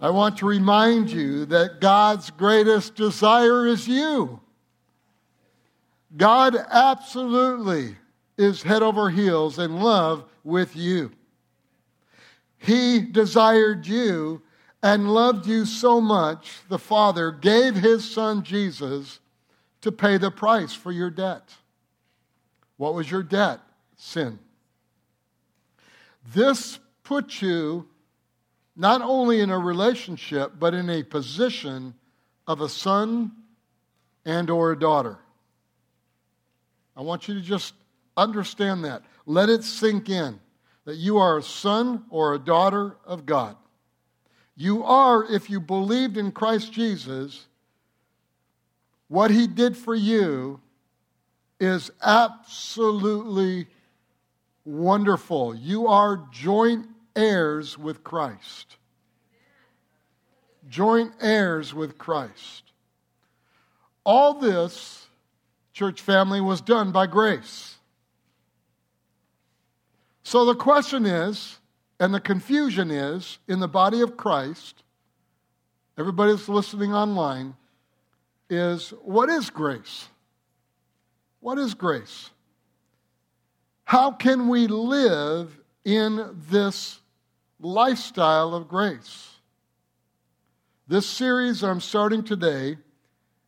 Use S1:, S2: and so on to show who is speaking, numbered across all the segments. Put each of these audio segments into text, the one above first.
S1: I want to remind you that God's greatest desire is you. God absolutely is head over heels in love with you. He desired you and loved you so much, the Father gave his Son Jesus to pay the price for your debt. What was your debt? Sin. This puts you not only in a relationship, but in a position of a son and or a daughter. I want you to just understand that. Let it sink in that you are a son or a daughter of God. You are, if you believed in Christ Jesus, what he did for you is absolutely wonderful. You are joint heirs with Christ. Joint heirs with Christ. All this, church family, was done by grace. So the question is, and the confusion is, in the body of Christ, everybody that's listening online, is what is grace? What is grace? How can we live in this lifestyle of grace? This series I'm starting today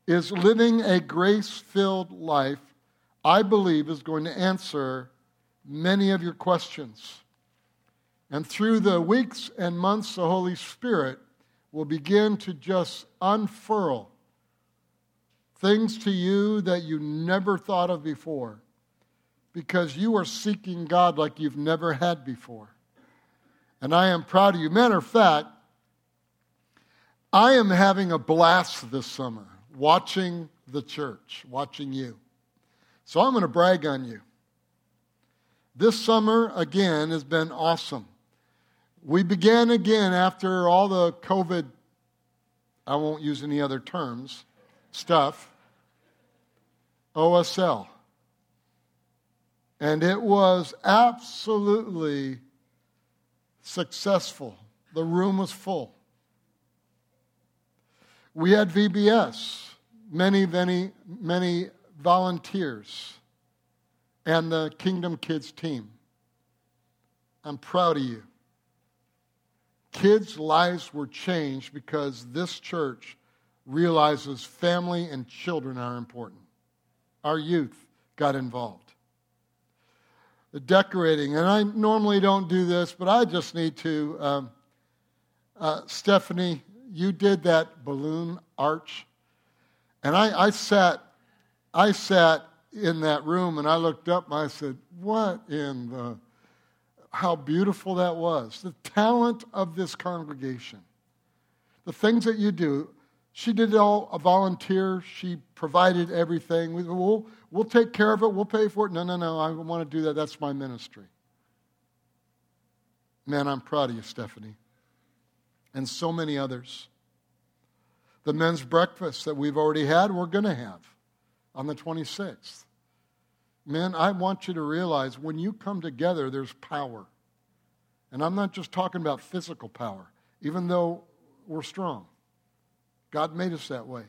S1: is Living a Grace Filled Life, I believe, is going to answer many of your questions. And through the weeks and months, the Holy Spirit will begin to just unfurl things to you that you never thought of before because you are seeking God like you've never had before. And I am proud of you. Matter of fact, I am having a blast this summer watching the church, watching you. So I'm going to brag on you. This summer, again, has been awesome. We began again after all the COVID, I won't use any other terms, stuff, OSL. And it was absolutely successful. The room was full. We had VBS, many, many, many volunteers, and the Kingdom Kids team. I'm proud of you. Kids' lives were changed because this church realizes family and children are important. Our youth got involved. The decorating, and I normally don't do this, but I just need to. Um, uh, Stephanie, you did that balloon arch, and I, I sat, I sat in that room, and I looked up and I said, "What in the how beautiful that was. The talent of this congregation. The things that you do. She did it all a volunteer. She provided everything. We, we'll, we'll take care of it. We'll pay for it. No, no, no. I want to do that. That's my ministry. Man, I'm proud of you, Stephanie. And so many others. The men's breakfast that we've already had, we're going to have on the 26th. Men, I want you to realize when you come together, there's power. And I'm not just talking about physical power, even though we're strong. God made us that way.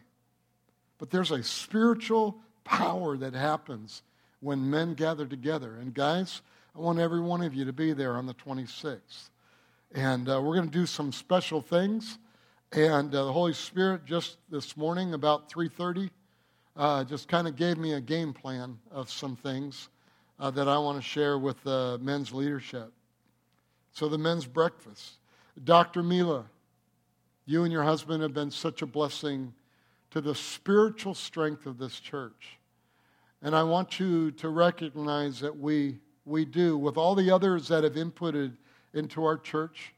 S1: But there's a spiritual power that happens when men gather together. And guys, I want every one of you to be there on the 26th. And uh, we're going to do some special things. And uh, the Holy Spirit just this morning about 3:30 uh, just kind of gave me a game plan of some things uh, that I want to share with the men's leadership. So, the men's breakfast. Dr. Mila, you and your husband have been such a blessing to the spiritual strength of this church. And I want you to recognize that we, we do, with all the others that have inputted into our church,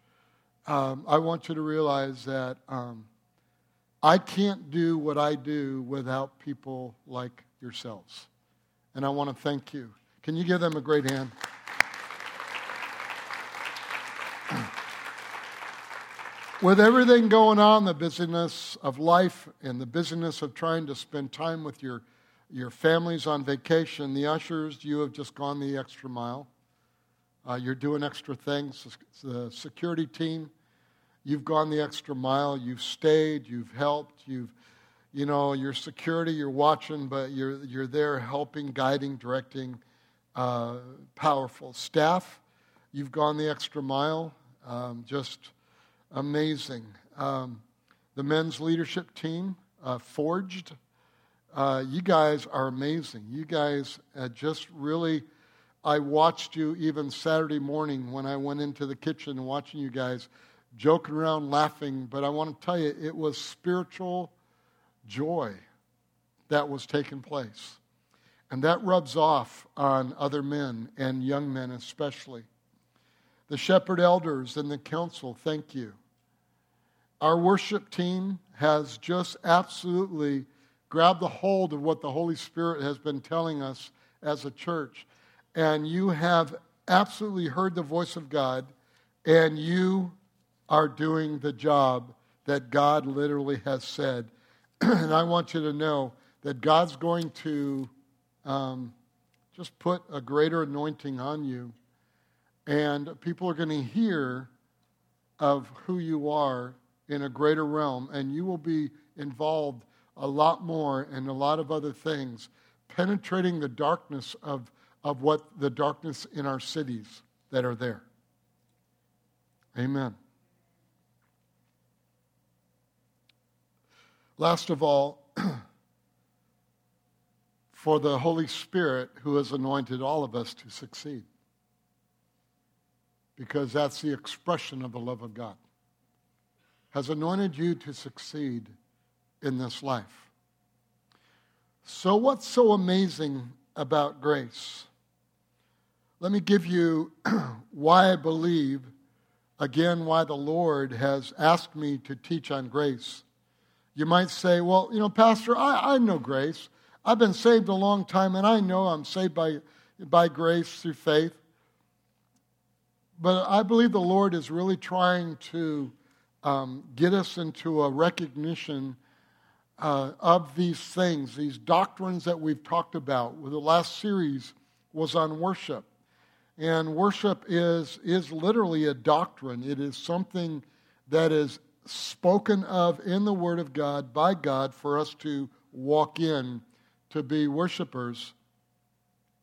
S1: um, I want you to realize that um, I can't do what I do without people like yourselves. And I want to thank you. Can you give them a great hand? With everything going on, the busyness of life and the busyness of trying to spend time with your, your families on vacation, the ushers, you have just gone the extra mile. Uh, you're doing extra things. The security team, You've gone the extra mile. You've stayed. You've helped. You've, you know, your security, you're watching, but you're, you're there helping, guiding, directing. Uh, powerful. Staff, you've gone the extra mile. Um, just amazing. Um, the men's leadership team, uh, Forged, uh, you guys are amazing. You guys uh, just really, I watched you even Saturday morning when I went into the kitchen watching you guys joking around, laughing. But I want to tell you, it was spiritual joy that was taking place. And that rubs off on other men and young men especially. The shepherd elders and the council, thank you. Our worship team has just absolutely grabbed the hold of what the Holy Spirit has been telling us as a church. And you have absolutely heard the voice of God, and you are doing the job that God literally has said. and I want you to know that God's going to um, just put a greater anointing on you, and people are going to hear of who you are in a greater realm, and you will be involved a lot more in a lot of other things, penetrating the darkness of, of what the darkness in our cities that are there. Amen. Last of all, for the Holy Spirit who has anointed all of us to succeed. Because that's the expression of the love of God. Has anointed you to succeed in this life. So, what's so amazing about grace? Let me give you why I believe, again, why the Lord has asked me to teach on grace. You might say, well, you know, Pastor, I, I know grace. I've been saved a long time, and I know I'm saved by, by grace through faith. But I believe the Lord is really trying to um, get us into a recognition uh, of these things, these doctrines that we've talked about. Well, The last series was on worship. And worship is, is literally a doctrine, it is something that is spoken of in the Word of God by God for us to walk in to be worshipers,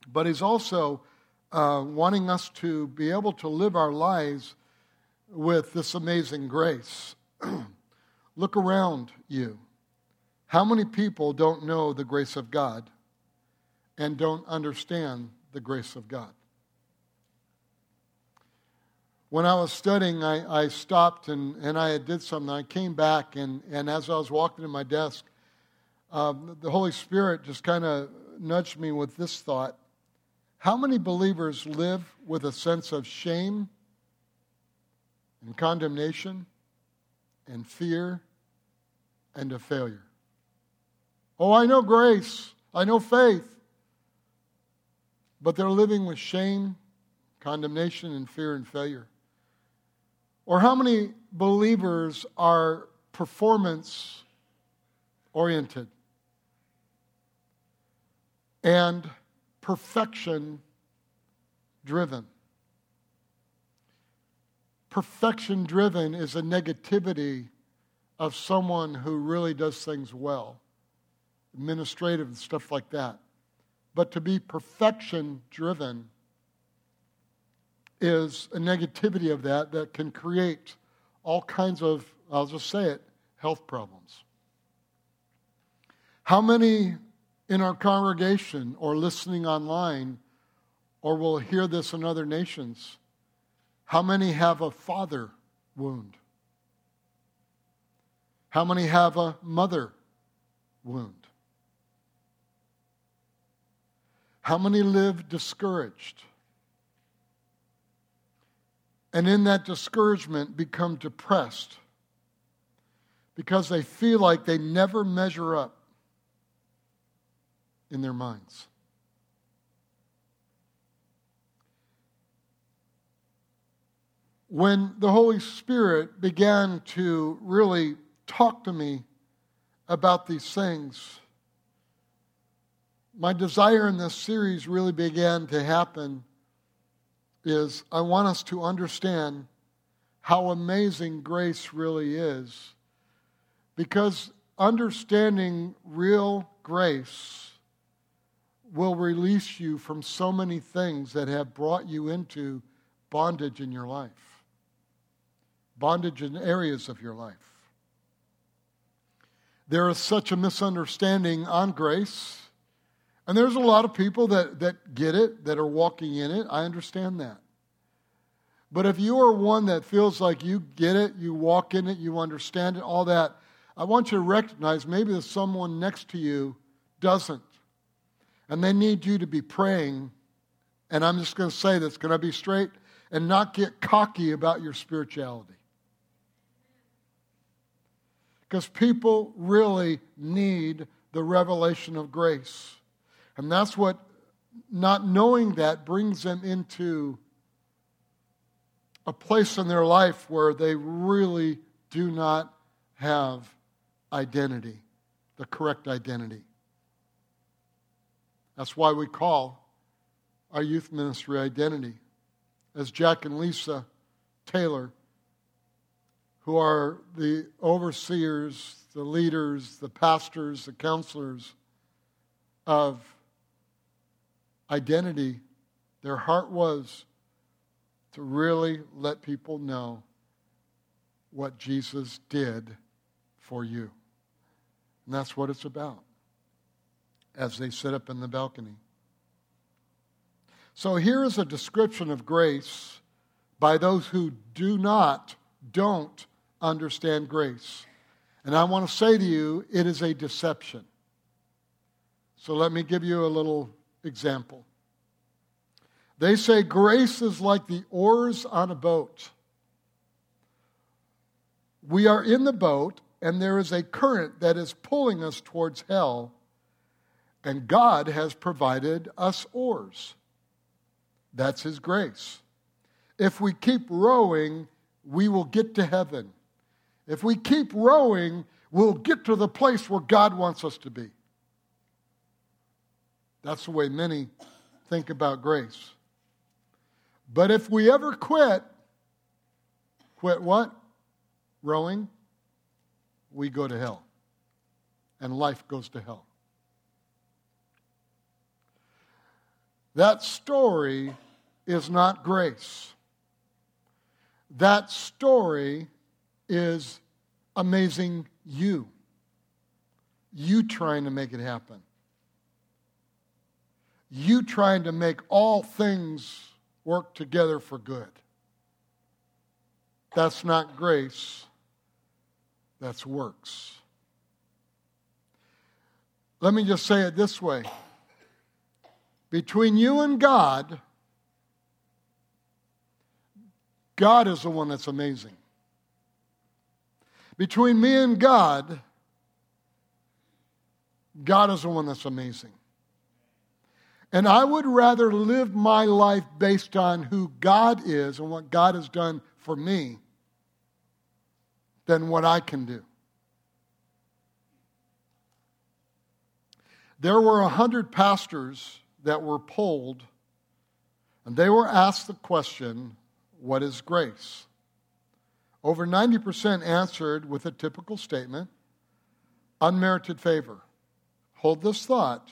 S1: but He's also uh, wanting us to be able to live our lives with this amazing grace. Look around you. How many people don't know the grace of God and don't understand the grace of God? When I was studying, I, I stopped and, and I did something. I came back, and, and as I was walking to my desk, um, the Holy Spirit just kind of nudged me with this thought How many believers live with a sense of shame and condemnation and fear and of failure? Oh, I know grace, I know faith, but they're living with shame, condemnation, and fear and failure. Or how many believers are performance oriented? and perfection driven. Perfection driven is a negativity of someone who really does things well, administrative and stuff like that. But to be perfection driven is a negativity of that that can create all kinds of, I'll just say it, health problems. How many in our congregation or listening online or will hear this in other nations. How many have a father wound? How many have a mother wound? How many live discouraged? And in that discouragement become depressed because they feel like they never measure up in their minds. When the Holy Spirit began to really talk to me about these things, my desire in this series really began to happen is I want us to understand how amazing grace really is. Because understanding real grace will release you from so many things that have brought you into bondage in your life, bondage in areas of your life. There is such a misunderstanding on grace. And there's a lot of people that, that get it, that are walking in it. I understand that. But if you are one that feels like you get it, you walk in it, you understand it, all that, I want you to recognize maybe that someone next to you doesn't. And they need you to be praying. And I'm just going to say this, can I be straight? And not get cocky about your spirituality. Because people really need the revelation of grace. And that's what not knowing that brings them into a place in their life where they really do not have identity, the correct identity. That's why we call our youth ministry identity. As Jack and Lisa Taylor, who are the overseers, the leaders, the pastors, the counselors of identity, their heart was to really let people know what Jesus did for you. And that's what it's about as they sit up in the balcony. So here is a description of grace by those who do not, don't understand grace. And I want to say to you, it is a deception. So let me give you a little example. They say grace is like the oars on a boat. We are in the boat, and there is a current that is pulling us towards hell and God has provided us oars. That's His grace. If we keep rowing, we will get to heaven. If we keep rowing, we'll get to the place where God wants us to be. That's the way many think about grace. But if we ever quit, quit what? Rowing, we go to hell. And life goes to hell. That story is not grace. That story is amazing you. You trying to make it happen. You trying to make all things work together for good. That's not grace, that's works. Let me just say it this way between you and God, God is the one that's amazing. Between me and God, God is the one that's amazing. And I would rather live my life based on who God is and what God has done for me than what I can do. There were a hundred pastors that were polled, and they were asked the question, What is grace? Over 90% answered with a typical statement unmerited favor. Hold this thought.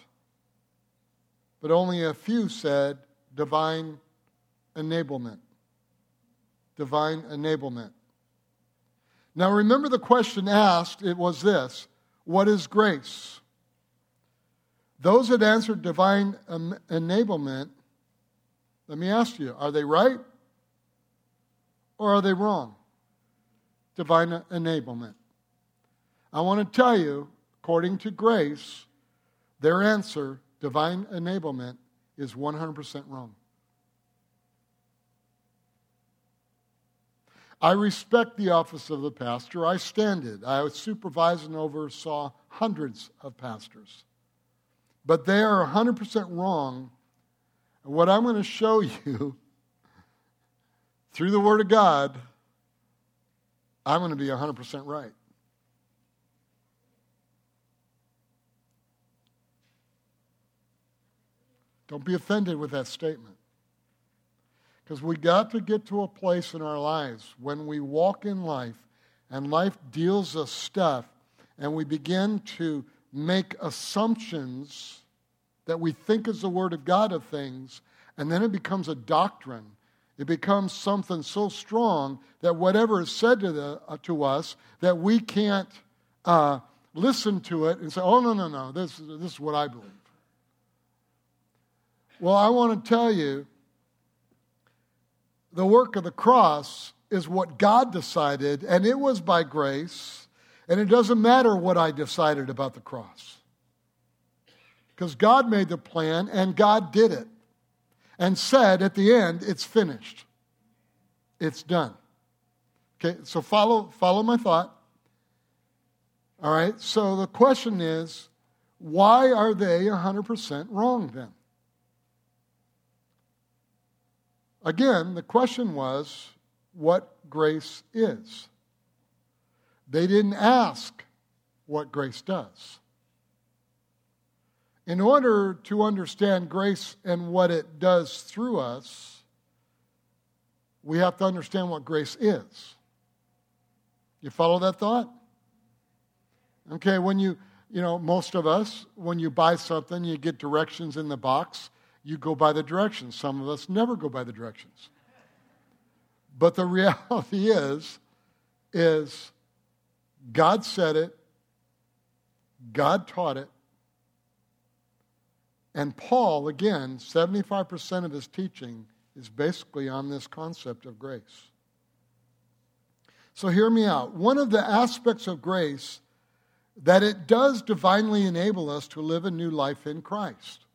S1: But only a few said divine enablement. Divine enablement. Now remember the question asked, it was this What is grace? Those that answered divine enablement, let me ask you, are they right or are they wrong? Divine enablement. I want to tell you, according to grace, their answer, divine enablement, is 100% wrong. I respect the office of the pastor. I stand it. I supervised and oversaw hundreds of pastors but they are 100% wrong. And what I'm going to show you through the Word of God, I'm going to be 100% right. Don't be offended with that statement. Because we got to get to a place in our lives when we walk in life and life deals us stuff and we begin to make assumptions that we think is the Word of God of things, and then it becomes a doctrine. It becomes something so strong that whatever is said to, the, uh, to us, that we can't uh, listen to it and say, oh, no, no, no, this, this is what I believe. Well, I want to tell you the work of the cross is what God decided, and it was by grace, and it doesn't matter what I decided about the cross. Because God made the plan, and God did it, and said at the end, it's finished. It's done. Okay, so follow, follow my thought. All right, so the question is why are they 100% wrong then? Again, the question was what grace is. They didn't ask what grace does. In order to understand grace and what it does through us, we have to understand what grace is. You follow that thought? Okay, when you, you know, most of us, when you buy something, you get directions in the box you go by the directions. Some of us never go by the directions. But the reality is, is God said it, God taught it, and Paul, again, 75% of his teaching is basically on this concept of grace. So hear me out. One of the aspects of grace that it does divinely enable us to live a new life in Christ.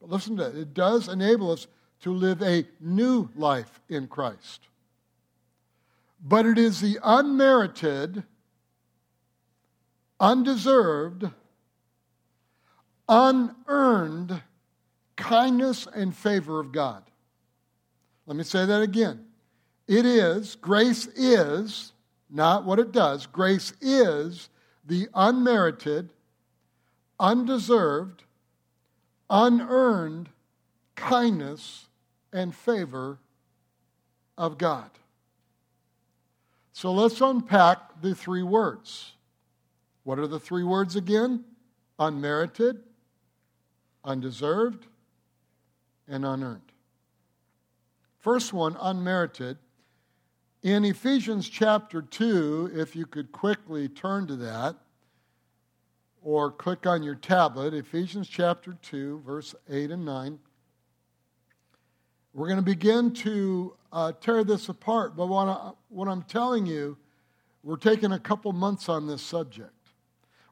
S1: But listen to it, it does enable us to live a new life in Christ. But it is the unmerited, undeserved, unearned kindness and favor of God. Let me say that again. It is, grace is, not what it does, grace is the unmerited, undeserved, unearned kindness and favor of God. So let's unpack the three words. What are the three words again? Unmerited, undeserved, and unearned. First one, unmerited. In Ephesians chapter 2, if you could quickly turn to that, or click on your tablet, Ephesians chapter 2, verse 8 and 9. We're going to begin to uh, tear this apart, but what, I, what I'm telling you, we're taking a couple months on this subject.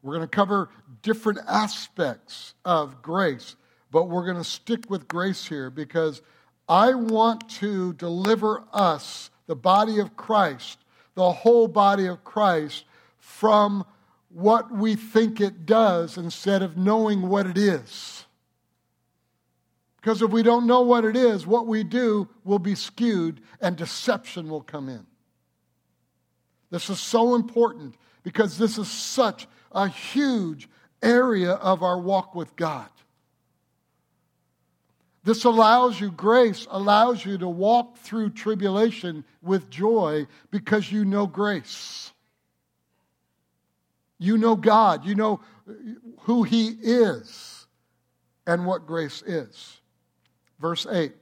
S1: We're going to cover different aspects of grace, but we're going to stick with grace here because I want to deliver us, the body of Christ, the whole body of Christ, from what we think it does instead of knowing what it is. Because if we don't know what it is, what we do will be skewed and deception will come in. This is so important because this is such a huge area of our walk with God. This allows you, grace allows you to walk through tribulation with joy because you know grace. You know God. You know who He is and what grace is. Verse 8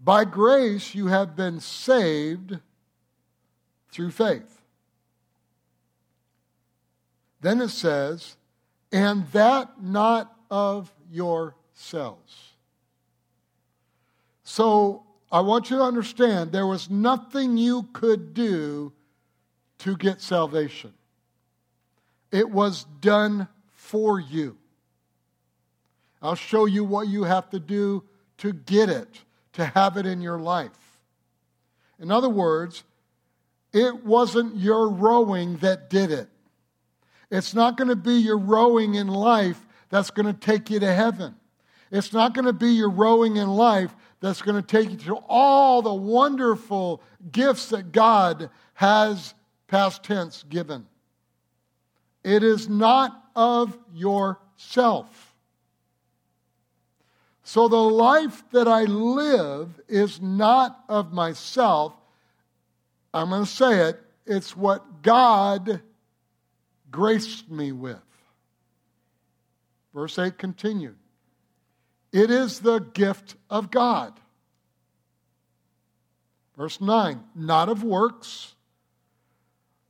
S1: By grace you have been saved through faith. Then it says, and that not of yourselves. So I want you to understand there was nothing you could do to get salvation. It was done for you. I'll show you what you have to do to get it, to have it in your life. In other words, it wasn't your rowing that did it. It's not going to be your rowing in life that's going to take you to heaven. It's not going to be your rowing in life that's going to take you to all the wonderful gifts that God has, past tense, given. It is not of yourself. So the life that I live is not of myself. I'm going to say it. It's what God graced me with. Verse 8 continued. It is the gift of God. Verse 9, not of works,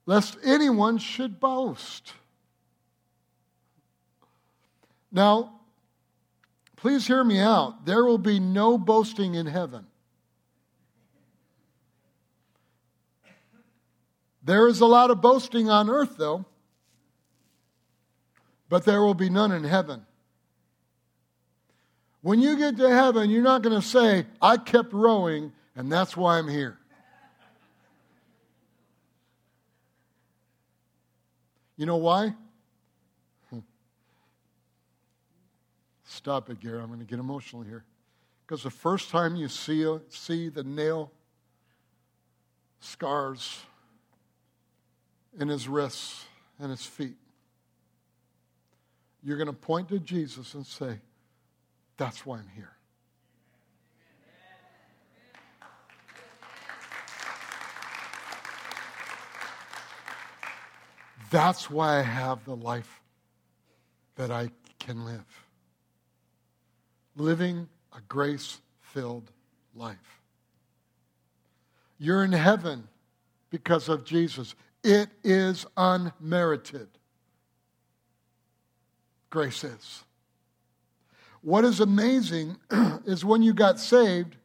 S1: lest anyone should boast. Now, please hear me out. There will be no boasting in heaven. There is a lot of boasting on earth, though, but there will be none in heaven. When you get to heaven, you're not going to say, I kept rowing and that's why I'm here. You know why? Stop it, Gary. I'm going to get emotional here. Because the first time you see, see the nail scars in his wrists and his feet, you're going to point to Jesus and say, That's why I'm here. That's why I have the life that I can live. Living a grace filled life. You're in heaven because of Jesus. It is unmerited. Grace is. What is amazing is when you got saved,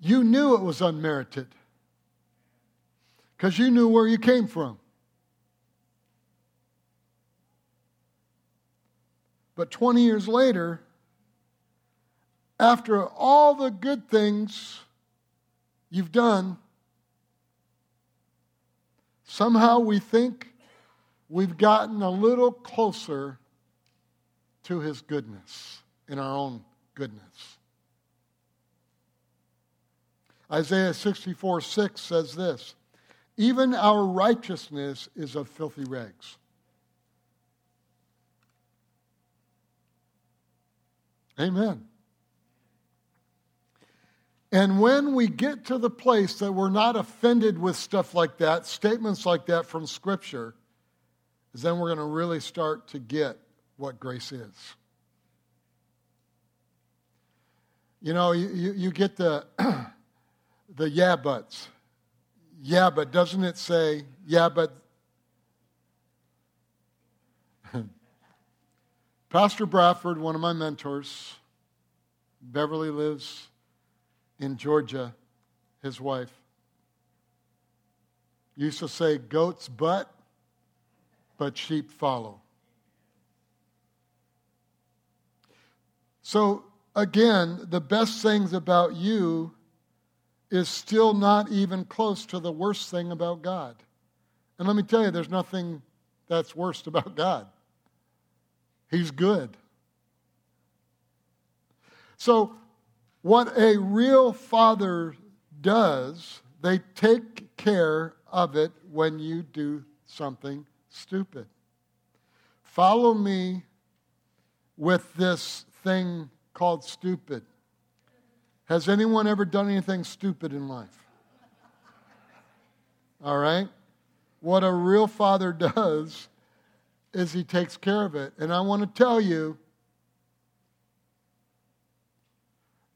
S1: you knew it was unmerited because you knew where you came from. But 20 years later, after all the good things you've done, somehow we think we've gotten a little closer to his goodness in our own goodness. Isaiah 64 6 says this Even our righteousness is of filthy rags. Amen. And when we get to the place that we're not offended with stuff like that, statements like that from Scripture, is then we're going to really start to get what grace is. You know, you, you, you get the, the yeah buts. Yeah, but doesn't it say, yeah, but Pastor Bradford, one of my mentors, Beverly lives in Georgia, his wife, used to say, Goats butt, but sheep follow. So, again, the best things about you is still not even close to the worst thing about God. And let me tell you, there's nothing that's worst about God. He's good. So, what a real father does, they take care of it when you do something stupid. Follow me with this thing called stupid. Has anyone ever done anything stupid in life? All right? What a real father does is he takes care of it. And I want to tell you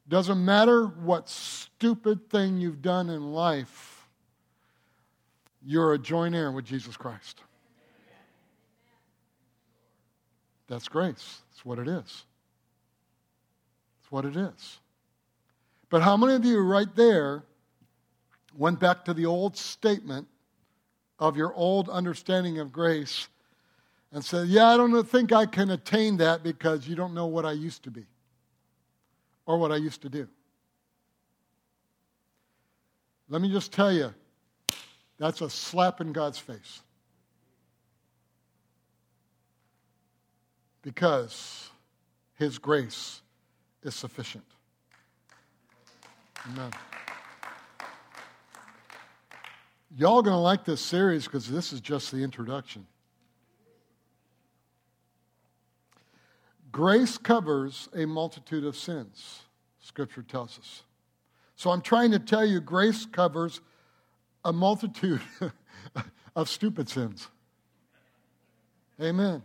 S1: doesn't matter what stupid thing you've done in life, you're a joint heir with Jesus Christ. That's grace. That's what it is. That's what it is. But how many of you right there went back to the old statement of your old understanding of grace and said, Yeah, I don't think I can attain that because you don't know what I used to be or what I used to do. Let me just tell you, that's a slap in God's face. Because His grace is sufficient. Amen. Y'all to like this series because this is just the introduction. Grace covers a multitude of sins, Scripture tells us. So I'm trying to tell you, grace covers a multitude of stupid sins. Amen.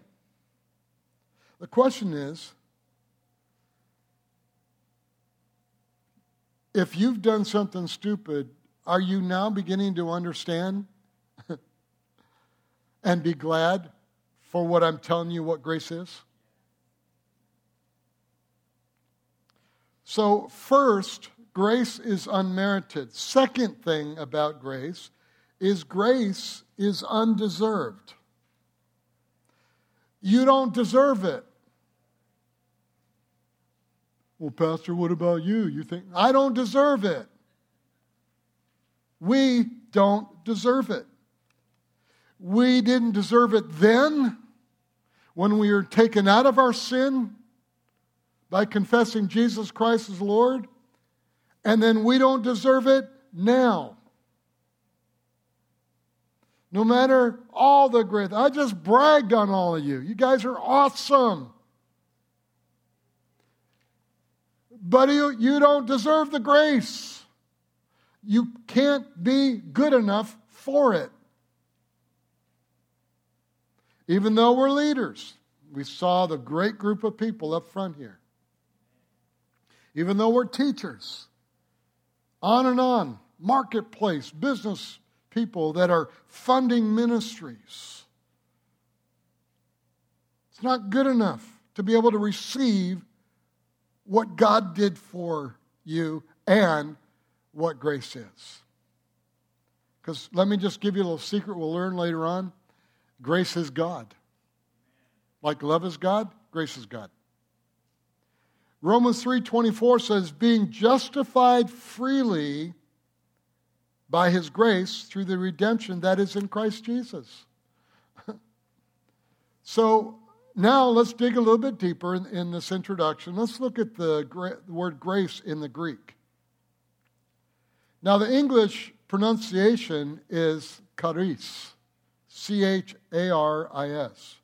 S1: The question is if you've done something stupid, are you now beginning to understand and be glad for what I'm telling you what grace is? So, first, grace is unmerited. Second thing about grace is grace is undeserved. You don't deserve it. Well, Pastor, what about you? You think, I don't deserve it. We don't deserve it. We didn't deserve it then when we were taken out of our sin by confessing Jesus Christ as Lord, and then we don't deserve it now. No matter all the great, I just bragged on all of you. You guys are awesome. But you, you don't deserve the grace. You can't be good enough for it. Even though we're leaders, we saw the great group of people up front here even though we're teachers. On and on. Marketplace, business people that are funding ministries. It's not good enough to be able to receive what God did for you and what grace is. Because let me just give you a little secret we'll learn later on. Grace is God. Like love is God, grace is God. Romans 3:24 says being justified freely by his grace through the redemption that is in Christ Jesus. so now let's dig a little bit deeper in, in this introduction. Let's look at the, the word grace in the Greek. Now the English pronunciation is charis, C H A R I S.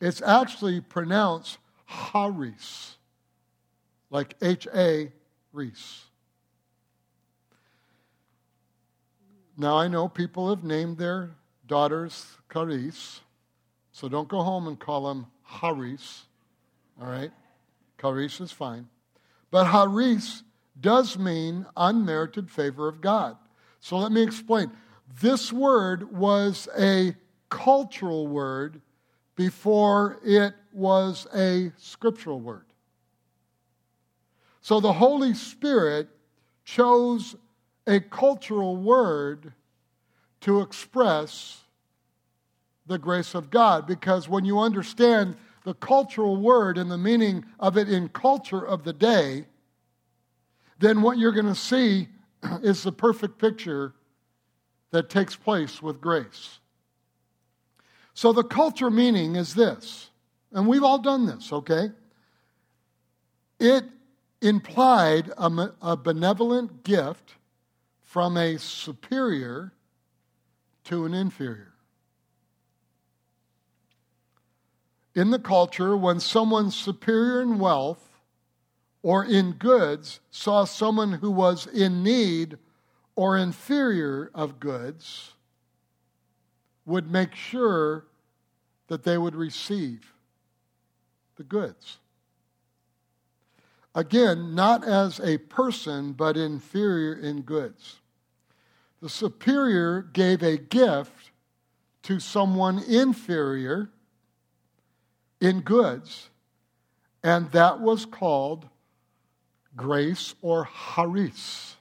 S1: It's actually pronounced haris like H.A. Reese. Now, I know people have named their daughters Carice, so don't go home and call them Haris, all right? Carice is fine. But Haris does mean unmerited favor of God. So let me explain. This word was a cultural word before it was a scriptural word. So the Holy Spirit chose a cultural word to express the grace of God because when you understand the cultural word and the meaning of it in culture of the day, then what you're going to see is the perfect picture that takes place with grace. So the culture meaning is this, and we've all done this, okay? It implied a, a benevolent gift from a superior to an inferior. In the culture, when someone superior in wealth or in goods saw someone who was in need or inferior of goods, would make sure that they would receive the goods. Again, not as a person, but inferior in goods. The superior gave a gift to someone inferior in goods, and that was called grace or haris.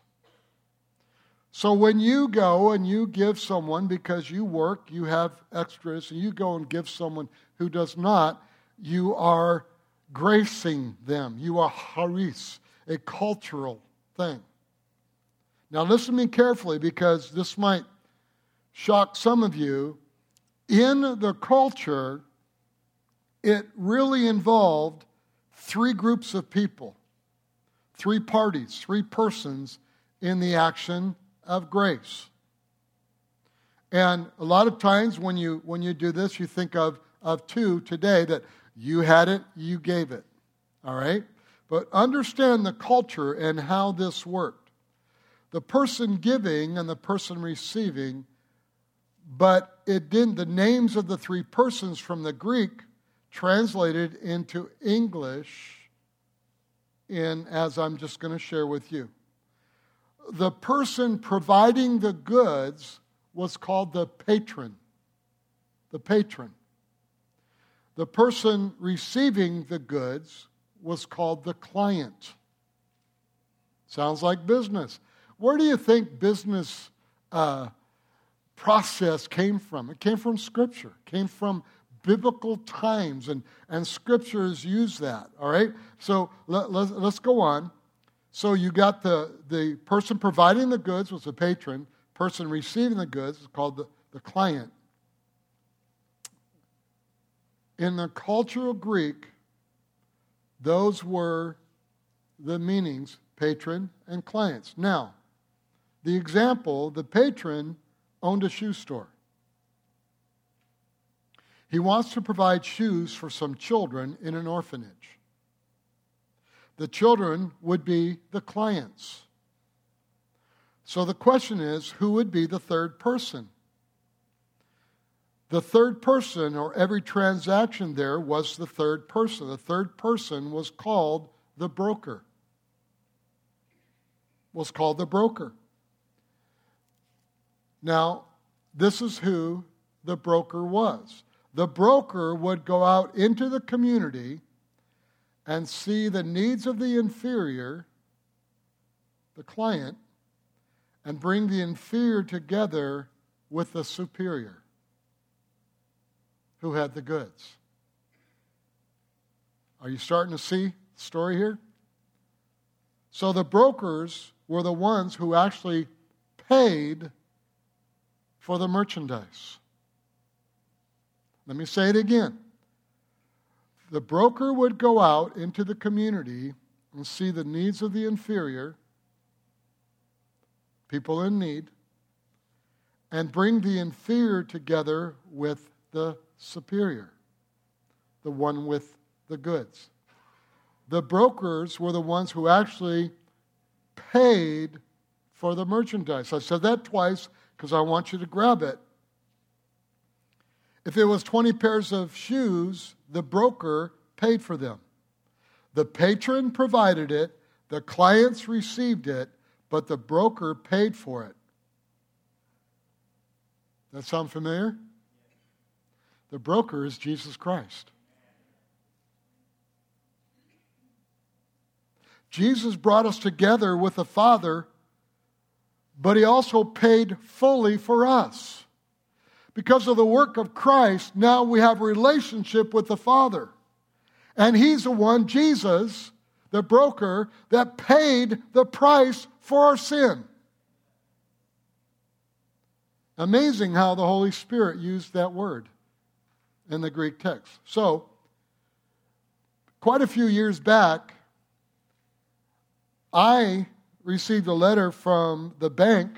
S1: So when you go and you give someone, because you work, you have extras, and you go and give someone who does not, you are gracing them. You are haris, a cultural thing. Now, listen to me carefully because this might shock some of you. In the culture, it really involved three groups of people, three parties, three persons in the action of grace. And a lot of times when you, when you do this, you think of, of two today that You had it, you gave it. All right? But understand the culture and how this worked. The person giving and the person receiving, but it didn't, the names of the three persons from the Greek translated into English in, as I'm just going to share with you. The person providing the goods was called the patron. The patron. The person receiving the goods was called the client. Sounds like business. Where do you think business uh, process came from? It came from Scripture, came from biblical times, and, and Scriptures use that. All right? So let, let, let's go on. So you got the, the person providing the goods was the patron, person receiving the goods is called the, the client. In the cultural Greek, those were the meanings patron and clients. Now, the example the patron owned a shoe store. He wants to provide shoes for some children in an orphanage. The children would be the clients. So the question is who would be the third person? The third person, or every transaction there, was the third person. The third person was called the broker. Was called the broker. Now, this is who the broker was. The broker would go out into the community and see the needs of the inferior, the client, and bring the inferior together with the superior who had the goods. Are you starting to see the story here? So the brokers were the ones who actually paid for the merchandise. Let me say it again. The broker would go out into the community and see the needs of the inferior, people in need, and bring the inferior together with the superior, the one with the goods. The brokers were the ones who actually paid for the merchandise. I said that twice because I want you to grab it. If it was 20 pairs of shoes, the broker paid for them. The patron provided it, the clients received it, but the broker paid for it. That sound familiar? The broker is Jesus Christ. Jesus brought us together with the Father, but He also paid fully for us. Because of the work of Christ, now we have a relationship with the Father. And He's the one, Jesus, the broker, that paid the price for our sin. Amazing how the Holy Spirit used that word in the Greek text. So, quite a few years back, I received a letter from the bank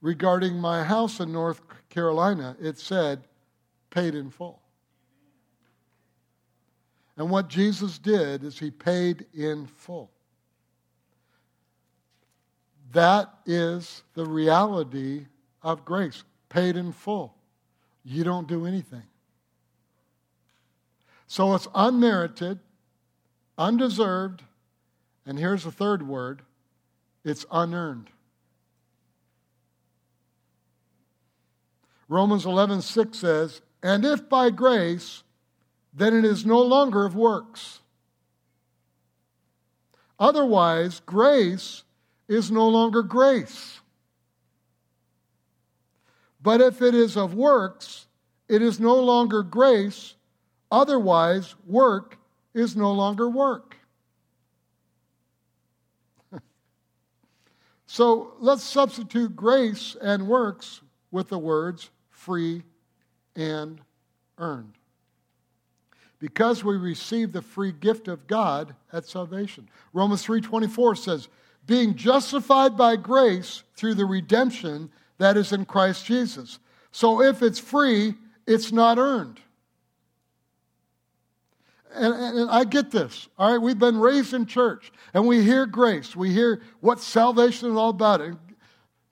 S1: regarding my house in North Carolina. It said, paid in full. And what Jesus did is he paid in full. That is the reality of grace, paid in full. You don't do anything. So it's unmerited, undeserved, and here's the third word it's unearned. Romans 11, 6 says, And if by grace, then it is no longer of works. Otherwise, grace is no longer grace. But if it is of works, it is no longer grace, Otherwise, work is no longer work. so let's substitute grace and works with the words free and earned. Because we receive the free gift of God at salvation. Romans 3:24 says, "Being justified by grace through the redemption that is in Christ Jesus." So if it's free, it's not earned. And, and, I get this. All right, we've been raised in church and we hear grace. We hear what salvation is all about. And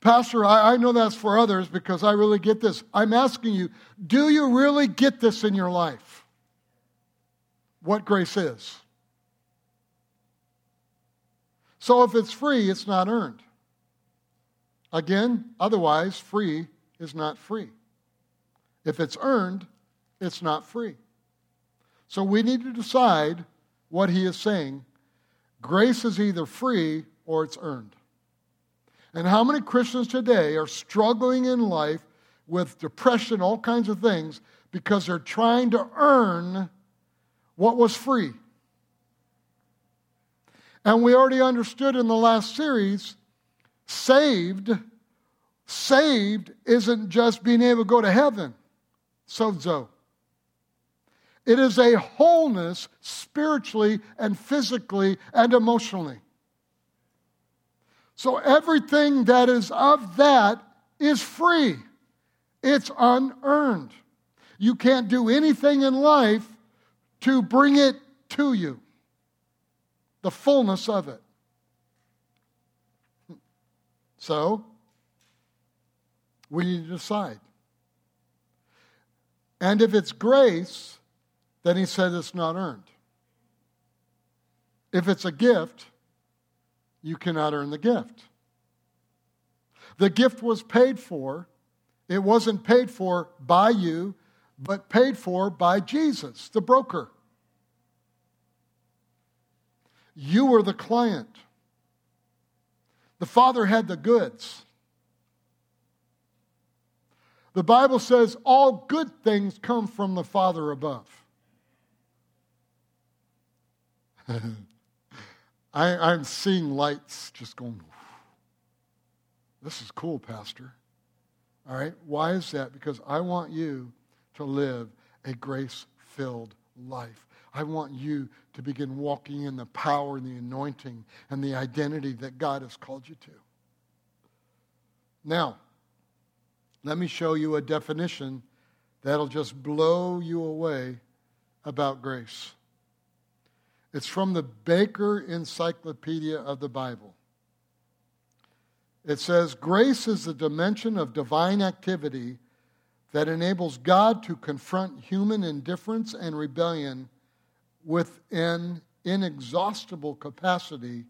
S1: Pastor, I, I know that's for others because I really get this. I'm asking you, do you really get this in your life? What grace is? So if it's free, it's not earned. Again, otherwise, free is not free. If it's earned, it's not free. So we need to decide what he is saying. Grace is either free or it's earned. And how many Christians today are struggling in life with depression, all kinds of things, because they're trying to earn what was free? And we already understood in the last series saved, saved isn't just being able to go to heaven, sozo. It is a wholeness spiritually and physically and emotionally. So everything that is of that is free, it's unearned. You can't do anything in life to bring it to you, the fullness of it. So, we need to decide. And if it's grace, then he said it's not earned. If it's a gift, you cannot earn the gift. The gift was paid for. It wasn't paid for by you, but paid for by Jesus, the broker. You were the client. The Father had the goods. The Bible says all good things come from the Father above. I, am seeing lights just going, this is cool, Pastor. All right, why is that? Because I want you to live a grace filled life. I want you to begin walking in the power and the anointing and the identity that God has called you to. Now, let me show you a definition that'll just blow you away about grace. It's from the Baker Encyclopedia of the Bible. It says, Grace is the dimension of divine activity that enables God to confront human indifference and rebellion with an inexhaustible capacity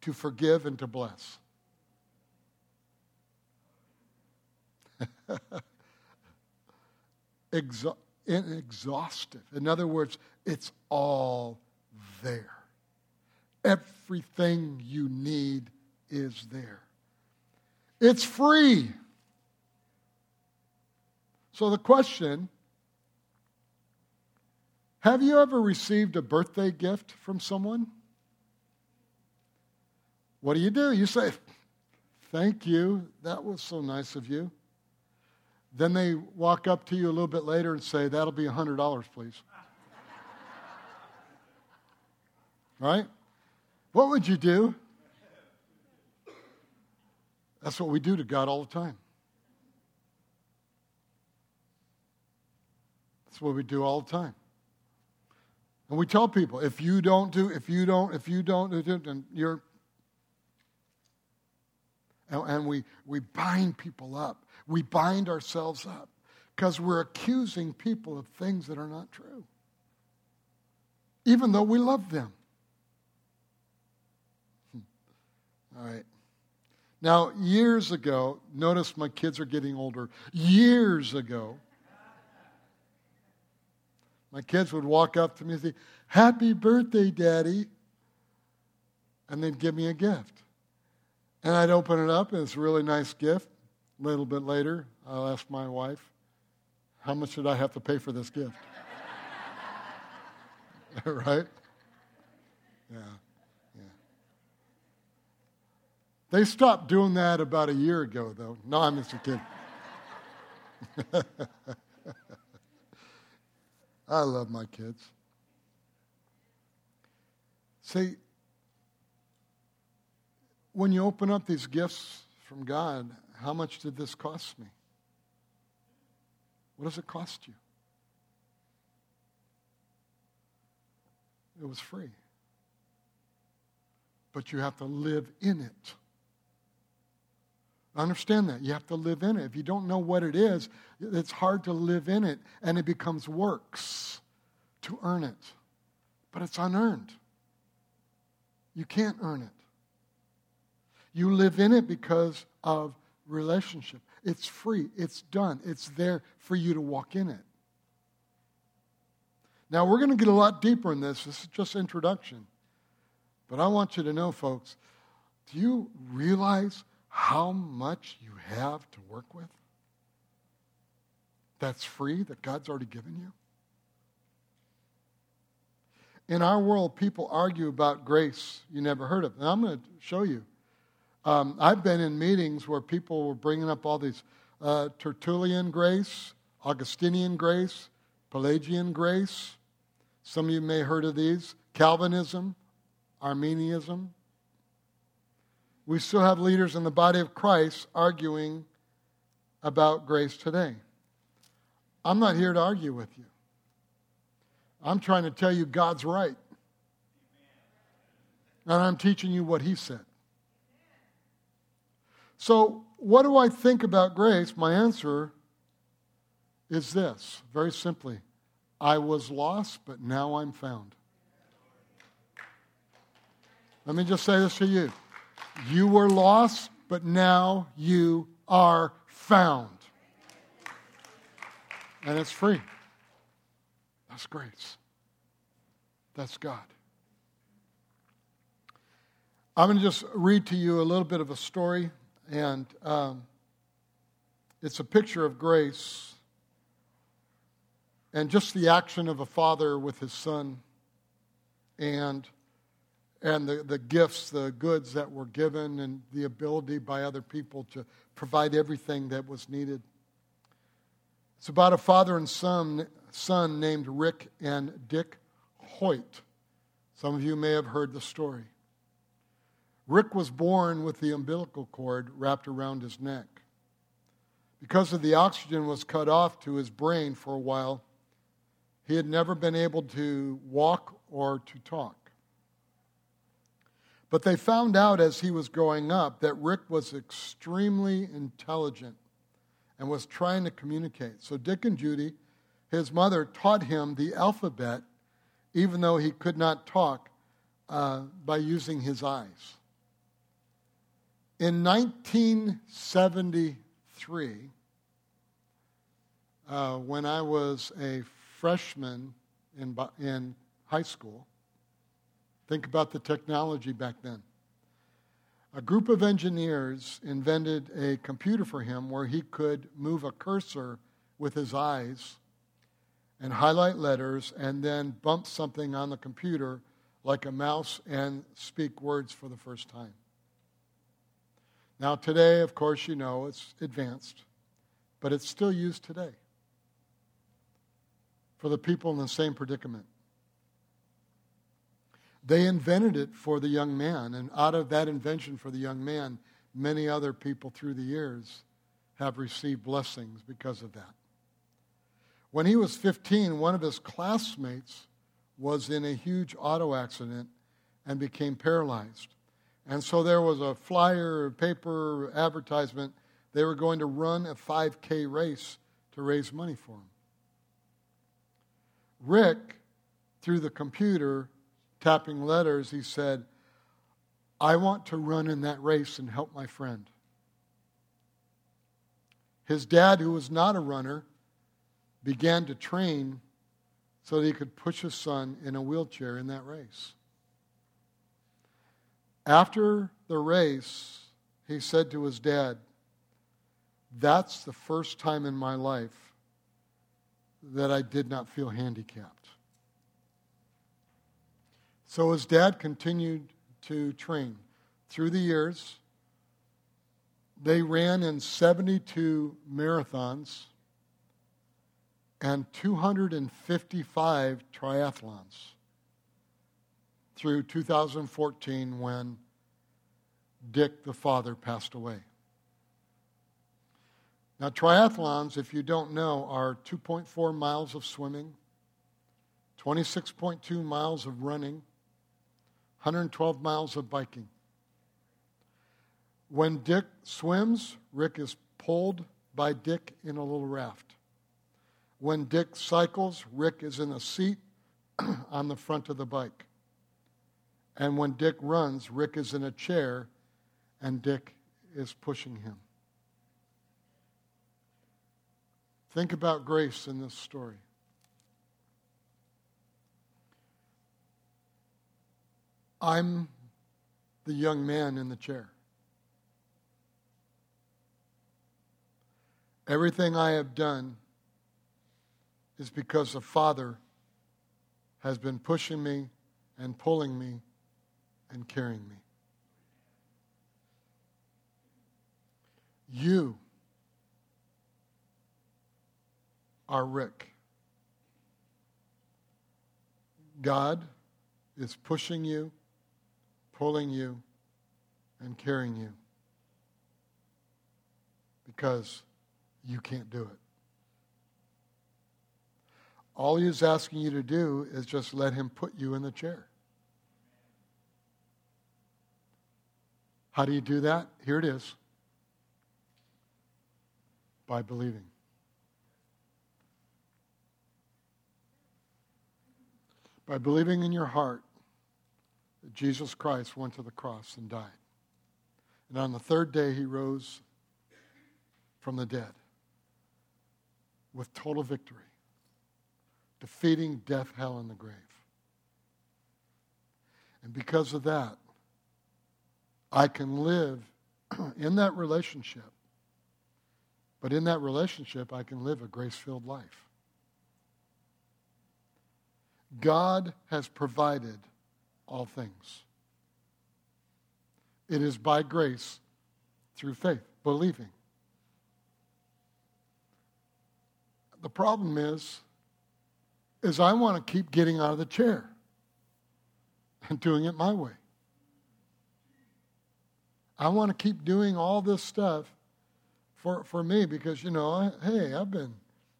S1: to forgive and to bless. Exha- inexhaustive. In other words, it's all there. Everything you need is there. It's free. So the question have you ever received a birthday gift from someone? What do you do? You say, Thank you. That was so nice of you. Then they walk up to you a little bit later and say, That'll be $100, please. Right? What would you do? That's what we do to God all the time. That's what we do all the time. And we tell people, if you don't do, if you don't, if you don't do, then you're. And, and we, we bind people up. We bind ourselves up because we're accusing people of things that are not true, even though we love them. All right. Now, years ago, notice my kids are getting older. Years ago, my kids would walk up to me and say, Happy birthday, Daddy. And they'd give me a gift. And I'd open it up, and it's a really nice gift. A little bit later, I'll ask my wife, How much did I have to pay for this gift? right? Yeah. They stopped doing that about a year ago, though. No, I'm just a kid. I love my kids. See, when you open up these gifts from God, how much did this cost me? What does it cost you? it was free. But you have to live in it. Understand that. You have to live in it. If you don't know what it is, it's hard to live in it, and it becomes works to earn it. But it's unearned. You can't earn it. You live in it because of relationship. It's free, it's done, it's there for you to walk in it. Now, we're going to get a lot deeper in this. This is just introduction. But I want you to know, folks, do you realize how much you have to work with? That's free, that God's already given you? In our world, people argue about grace you never heard of. And I'm going to show you. Um, I've been in meetings where people were bringing up all these uh, Tertullian grace, Augustinian grace, Pelagian grace. Some of you may have heard of these. Calvinism, Arminianism. We still have leaders in the body of Christ arguing about grace today. I'm not here to argue with you. I'm trying to tell you God's right. And I'm teaching you what He said. So, what do I think about grace? My answer is this very simply I was lost, but now I'm found. Let me just say this to you. You were lost, but now you are found. And it's free. That's grace. That's God. I'm going to just read to you a little bit of a story and um, it's a picture of grace and just the action of a father with his son and and the, the gifts, the goods that were given, and the ability by other people to provide everything that was needed. It's about a father and son, son named Rick and Dick Hoyt. Some of you may have heard the story. Rick was born with the umbilical cord wrapped around his neck. Because of the oxygen was cut off to his brain for a while, he had never been able to walk or to talk. But they found out as he was growing up that Rick was extremely intelligent and was trying to communicate. So Dick and Judy, his mother, taught him the alphabet, even though he could not talk, uh, by using his eyes. In 1973, uh, when I was a freshman in, in high school, think about the technology back then. A group of engineers invented a computer for him where he could move a cursor with his eyes and highlight letters and then bump something on the computer like a mouse and speak words for the first time. Now, today, of course, you know it's advanced, but it's still used today for the people in the same predicament. They invented it for the young man, and out of that invention for the young man, many other people through the years have received blessings because of that. When he was 15, one of his classmates was in a huge auto accident and became paralyzed. And so there was a flyer, paper advertisement. They were going to run a 5K race to raise money for him. Rick, through the computer, tapping letters, he said, I want to run in that race and help my friend. His dad, who was not a runner, began to train so that he could push his son in a wheelchair in that race. After the race, he said to his dad, That's the first time in my life that I did not feel handicapped. So his dad continued to train. Through the years, they ran in 72 marathons and 255 triathlons through 2014 when Dick the father passed away. Now, triathlons, if you don't know, are 2.4 miles of swimming, 26.2 miles of running, 112 miles of biking. When Dick swims, Rick is pulled by Dick in a little raft. When Dick cycles, Rick is in a seat on the front of the bike. And when Dick runs, Rick is in a chair and Dick is pushing him. Think about grace in this story. I'm the young man in the chair. Everything I have done is because the Father has been pushing me and pulling me and carrying me. You are Rick. God is pushing you, pulling you, and carrying you because you can't do it. All he is asking you to do is just let him put you in the chair. How do you do that? Here it is by believing. By believing in your heart Jesus Christ went to the cross and died. And on the third day, he rose from the dead with total victory, defeating death, hell, and the grave. And because of that, I can live in that relationship. But in that relationship, I can live a grace filled life. God has provided all things. It is by grace through faith, believing. The problem is, is I want to keep getting out of the chair and doing it my way. I want to keep doing all this stuff for, for me because, you know, I, hey, I've been,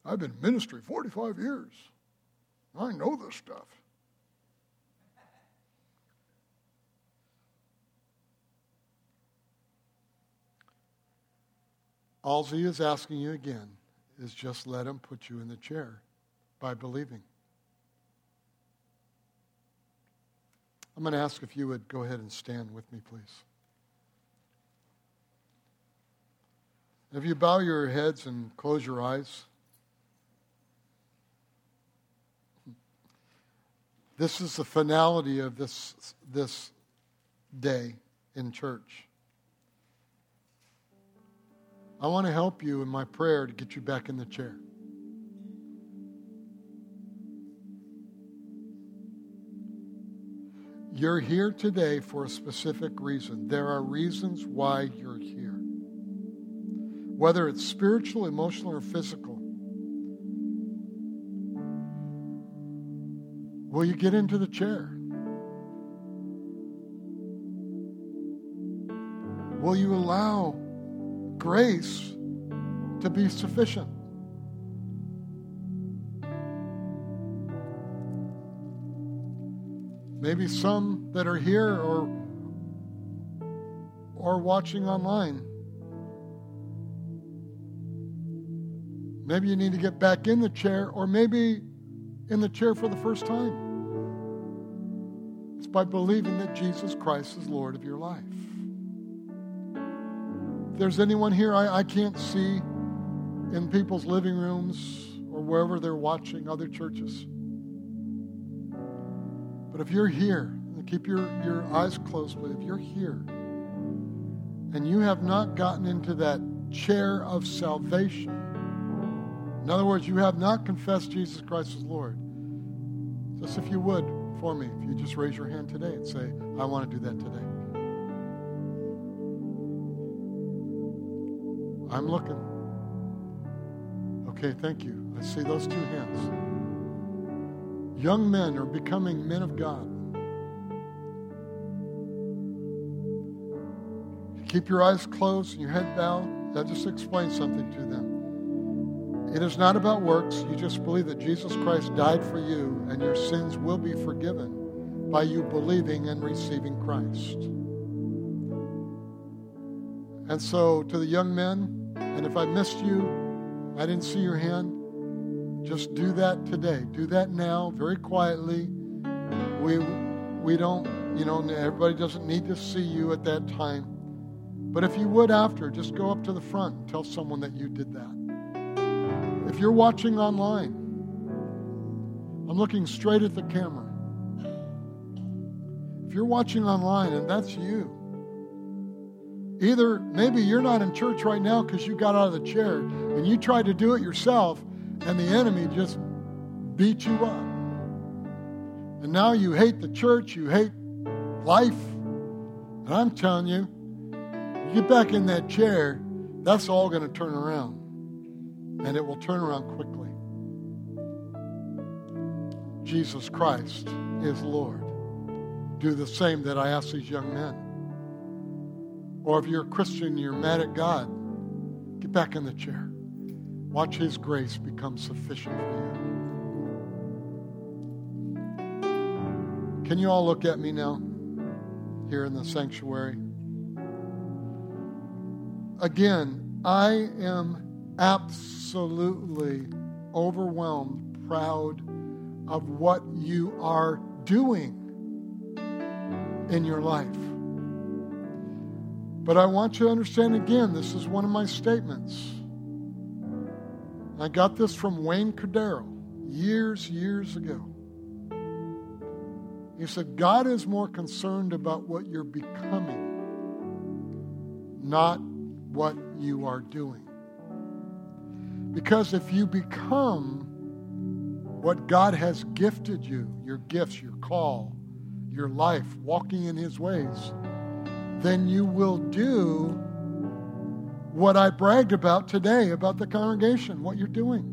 S1: I've been in ministry 45 years. I know this stuff. All he is asking you again is just let him put you in the chair by believing. I'm going to ask if you would go ahead and stand with me, please. If you bow your heads and close your eyes, this is the finality of this, this day in church. I want to help you in my prayer to get you back in the chair. You're here today for a specific reason. There are reasons why you're here, whether it's spiritual, emotional, or physical. Will you get into the chair? Will you allow grace to be sufficient. Maybe some that are here or, or watching online. Maybe you need to get back in the chair, or maybe in the chair for the first time. It's by believing that Jesus Christ is Lord of your life. If there's anyone here I, I can't see in people's living rooms or wherever they're watching other churches. But if you're here, keep your, your eyes closed, but if you're here and you have not gotten into that chair of salvation, in other words, you have not confessed Jesus Christ as Lord, just if you would for me, if you just raise your hand today and say, I want to do that today. I'm looking. Okay, thank you. I see those two hands. Young men are becoming men of God. Keep your eyes closed and your head bowed. That just explains something to them. It is not about works. You just believe that Jesus Christ died for you and your sins will be forgiven by you believing and receiving Christ. And so, to the young men, and if I missed you, I didn't see your hand, just do that today. Do that now, very quietly. We, we don't, you know, everybody doesn't need to see you at that time. But if you would after, just go up to the front and tell someone that you did that. If you're watching online, I'm looking straight at the camera. If you're watching online and that's you, Either maybe you're not in church right now because you got out of the chair and you tried to do it yourself and the enemy just beat you up. And now you hate the church, you hate life. And I'm telling you, you get back in that chair, that's all going to turn around. And it will turn around quickly. Jesus Christ is Lord. Do the same that I ask these young men. Or if you're a Christian, you're mad at God, get back in the chair. Watch His grace become sufficient for you. Can you all look at me now here in the sanctuary? Again, I am absolutely overwhelmed, proud of what you are doing in your life. But I want you to understand again, this is one of my statements. I got this from Wayne Cordeiro years, years ago. He said, God is more concerned about what you're becoming, not what you are doing. Because if you become what God has gifted you, your gifts, your call, your life, walking in His ways, then you will do what I bragged about today about the congregation, what you're doing.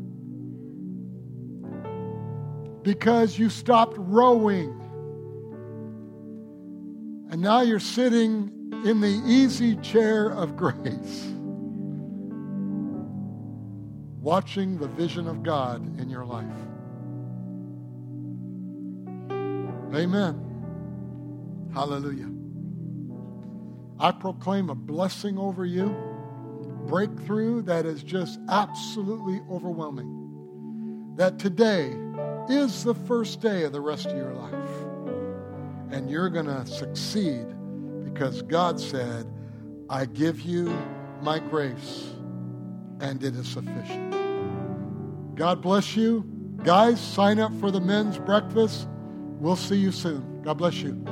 S1: Because you stopped rowing. And now you're sitting in the easy chair of grace, watching the vision of God in your life. Amen. Hallelujah. I proclaim a blessing over you, breakthrough that is just absolutely overwhelming. That today is the first day of the rest of your life. And you're going to succeed because God said, I give you my grace, and it is sufficient. God bless you. Guys, sign up for the men's breakfast. We'll see you soon. God bless you.